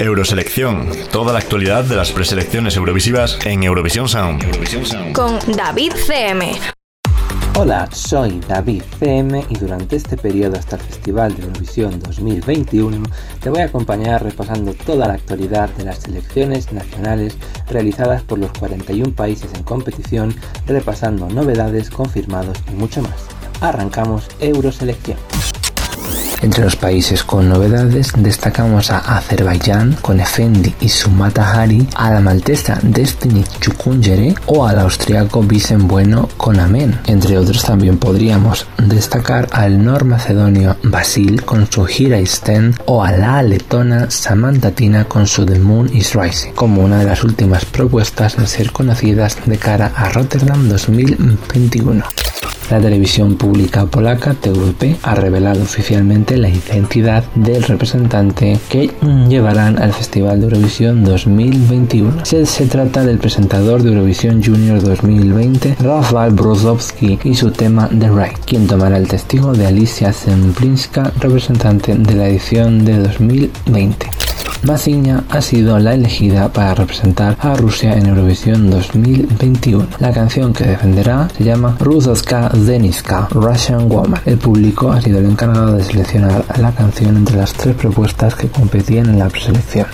Euroselección, toda la actualidad de las preselecciones eurovisivas en Eurovisión Sound. Con David CM. Hola, soy David CM y durante este periodo hasta el Festival de Eurovisión 2021 te voy a acompañar repasando toda la actualidad de las selecciones nacionales realizadas por los 41 países en competición, repasando novedades, confirmados y mucho más. Arrancamos Euroselección. Entre los países con novedades destacamos a Azerbaiyán con Efendi y Sumata Hari, a la maltesa Destiny Chukungere o al austriaco Vicen Bueno con Amen. Entre otros también podríamos destacar al nor-macedonio Basil con su Gira Sten o a la letona Samantha Tina con su The Moon is Rising, como una de las últimas propuestas en ser conocidas de cara a Rotterdam 2021. La televisión pública polaca TVP ha revelado oficialmente la identidad del representante que llevarán al Festival de Eurovisión 2021. Se, se trata del presentador de Eurovisión Junior 2020, Rafael Brozovsky, y su tema The Right, quien tomará el testigo de Alicia Zemplinska, representante de la edición de 2020. Masigna ha sido la elegida para representar a Rusia en Eurovisión 2021. La canción que defenderá se llama Rusoska Zeniska, Russian Woman. El público ha sido el encargado de seleccionar la canción entre las tres propuestas que competían en la preselección.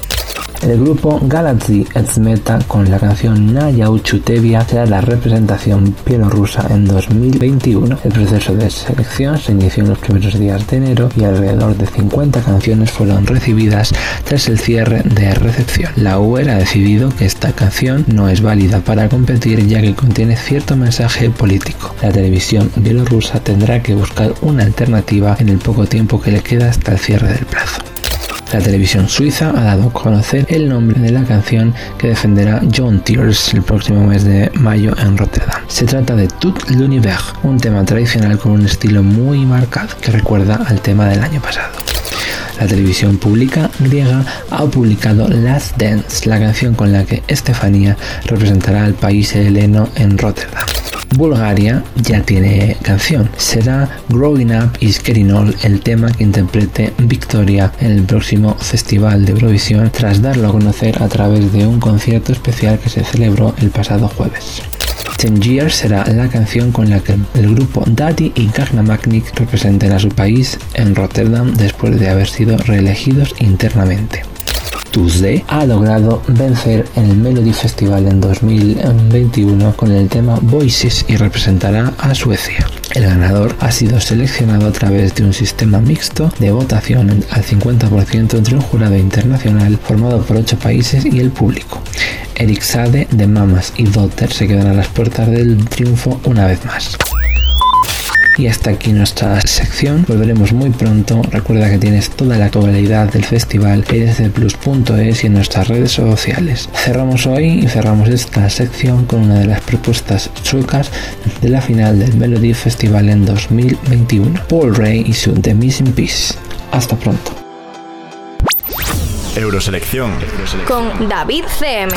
El grupo Galaxy Exmeta con la canción Naya Uchutevia será la representación bielorrusa en 2021. El proceso de selección se inició en los primeros días de enero y alrededor de 50 canciones fueron recibidas tras el cierre de recepción. La UER ha decidido que esta canción no es válida para competir ya que contiene cierto mensaje político. La televisión bielorrusa tendrá que buscar una alternativa en el poco tiempo que le queda hasta el cierre del plazo. La televisión suiza ha dado a conocer el nombre de la canción que defenderá John Tears el próximo mes de mayo en Rotterdam. Se trata de Tout l'univers, un tema tradicional con un estilo muy marcado que recuerda al tema del año pasado. La televisión pública griega ha publicado Last Dance, la canción con la que Estefanía representará al país heleno en Rotterdam. Bulgaria ya tiene canción. Será Growing Up is Getting Old el tema que interprete Victoria en el próximo Festival de Eurovisión tras darlo a conocer a través de un concierto especial que se celebró el pasado jueves. Ten Years será la canción con la que el grupo Daddy y Magnik representen a su país en Rotterdam después de haber sido reelegidos internamente. Tuesday ha logrado vencer en el Melody Festival en 2021 con el tema Voices y representará a Suecia. El ganador ha sido seleccionado a través de un sistema mixto de votación al 50% entre un jurado internacional formado por 8 países y el público. Eric Sade de Mamas y Daughter se quedan a las puertas del triunfo una vez más. Y hasta aquí nuestra sección. Volveremos muy pronto. Recuerda que tienes toda la actualidad del festival en edcplus.es y en nuestras redes sociales. Cerramos hoy y cerramos esta sección con una de las propuestas suecas de la final del Melody Festival en 2021. Paul Ray y su The Missing Piece. Hasta pronto. Euroselección. Con David CM.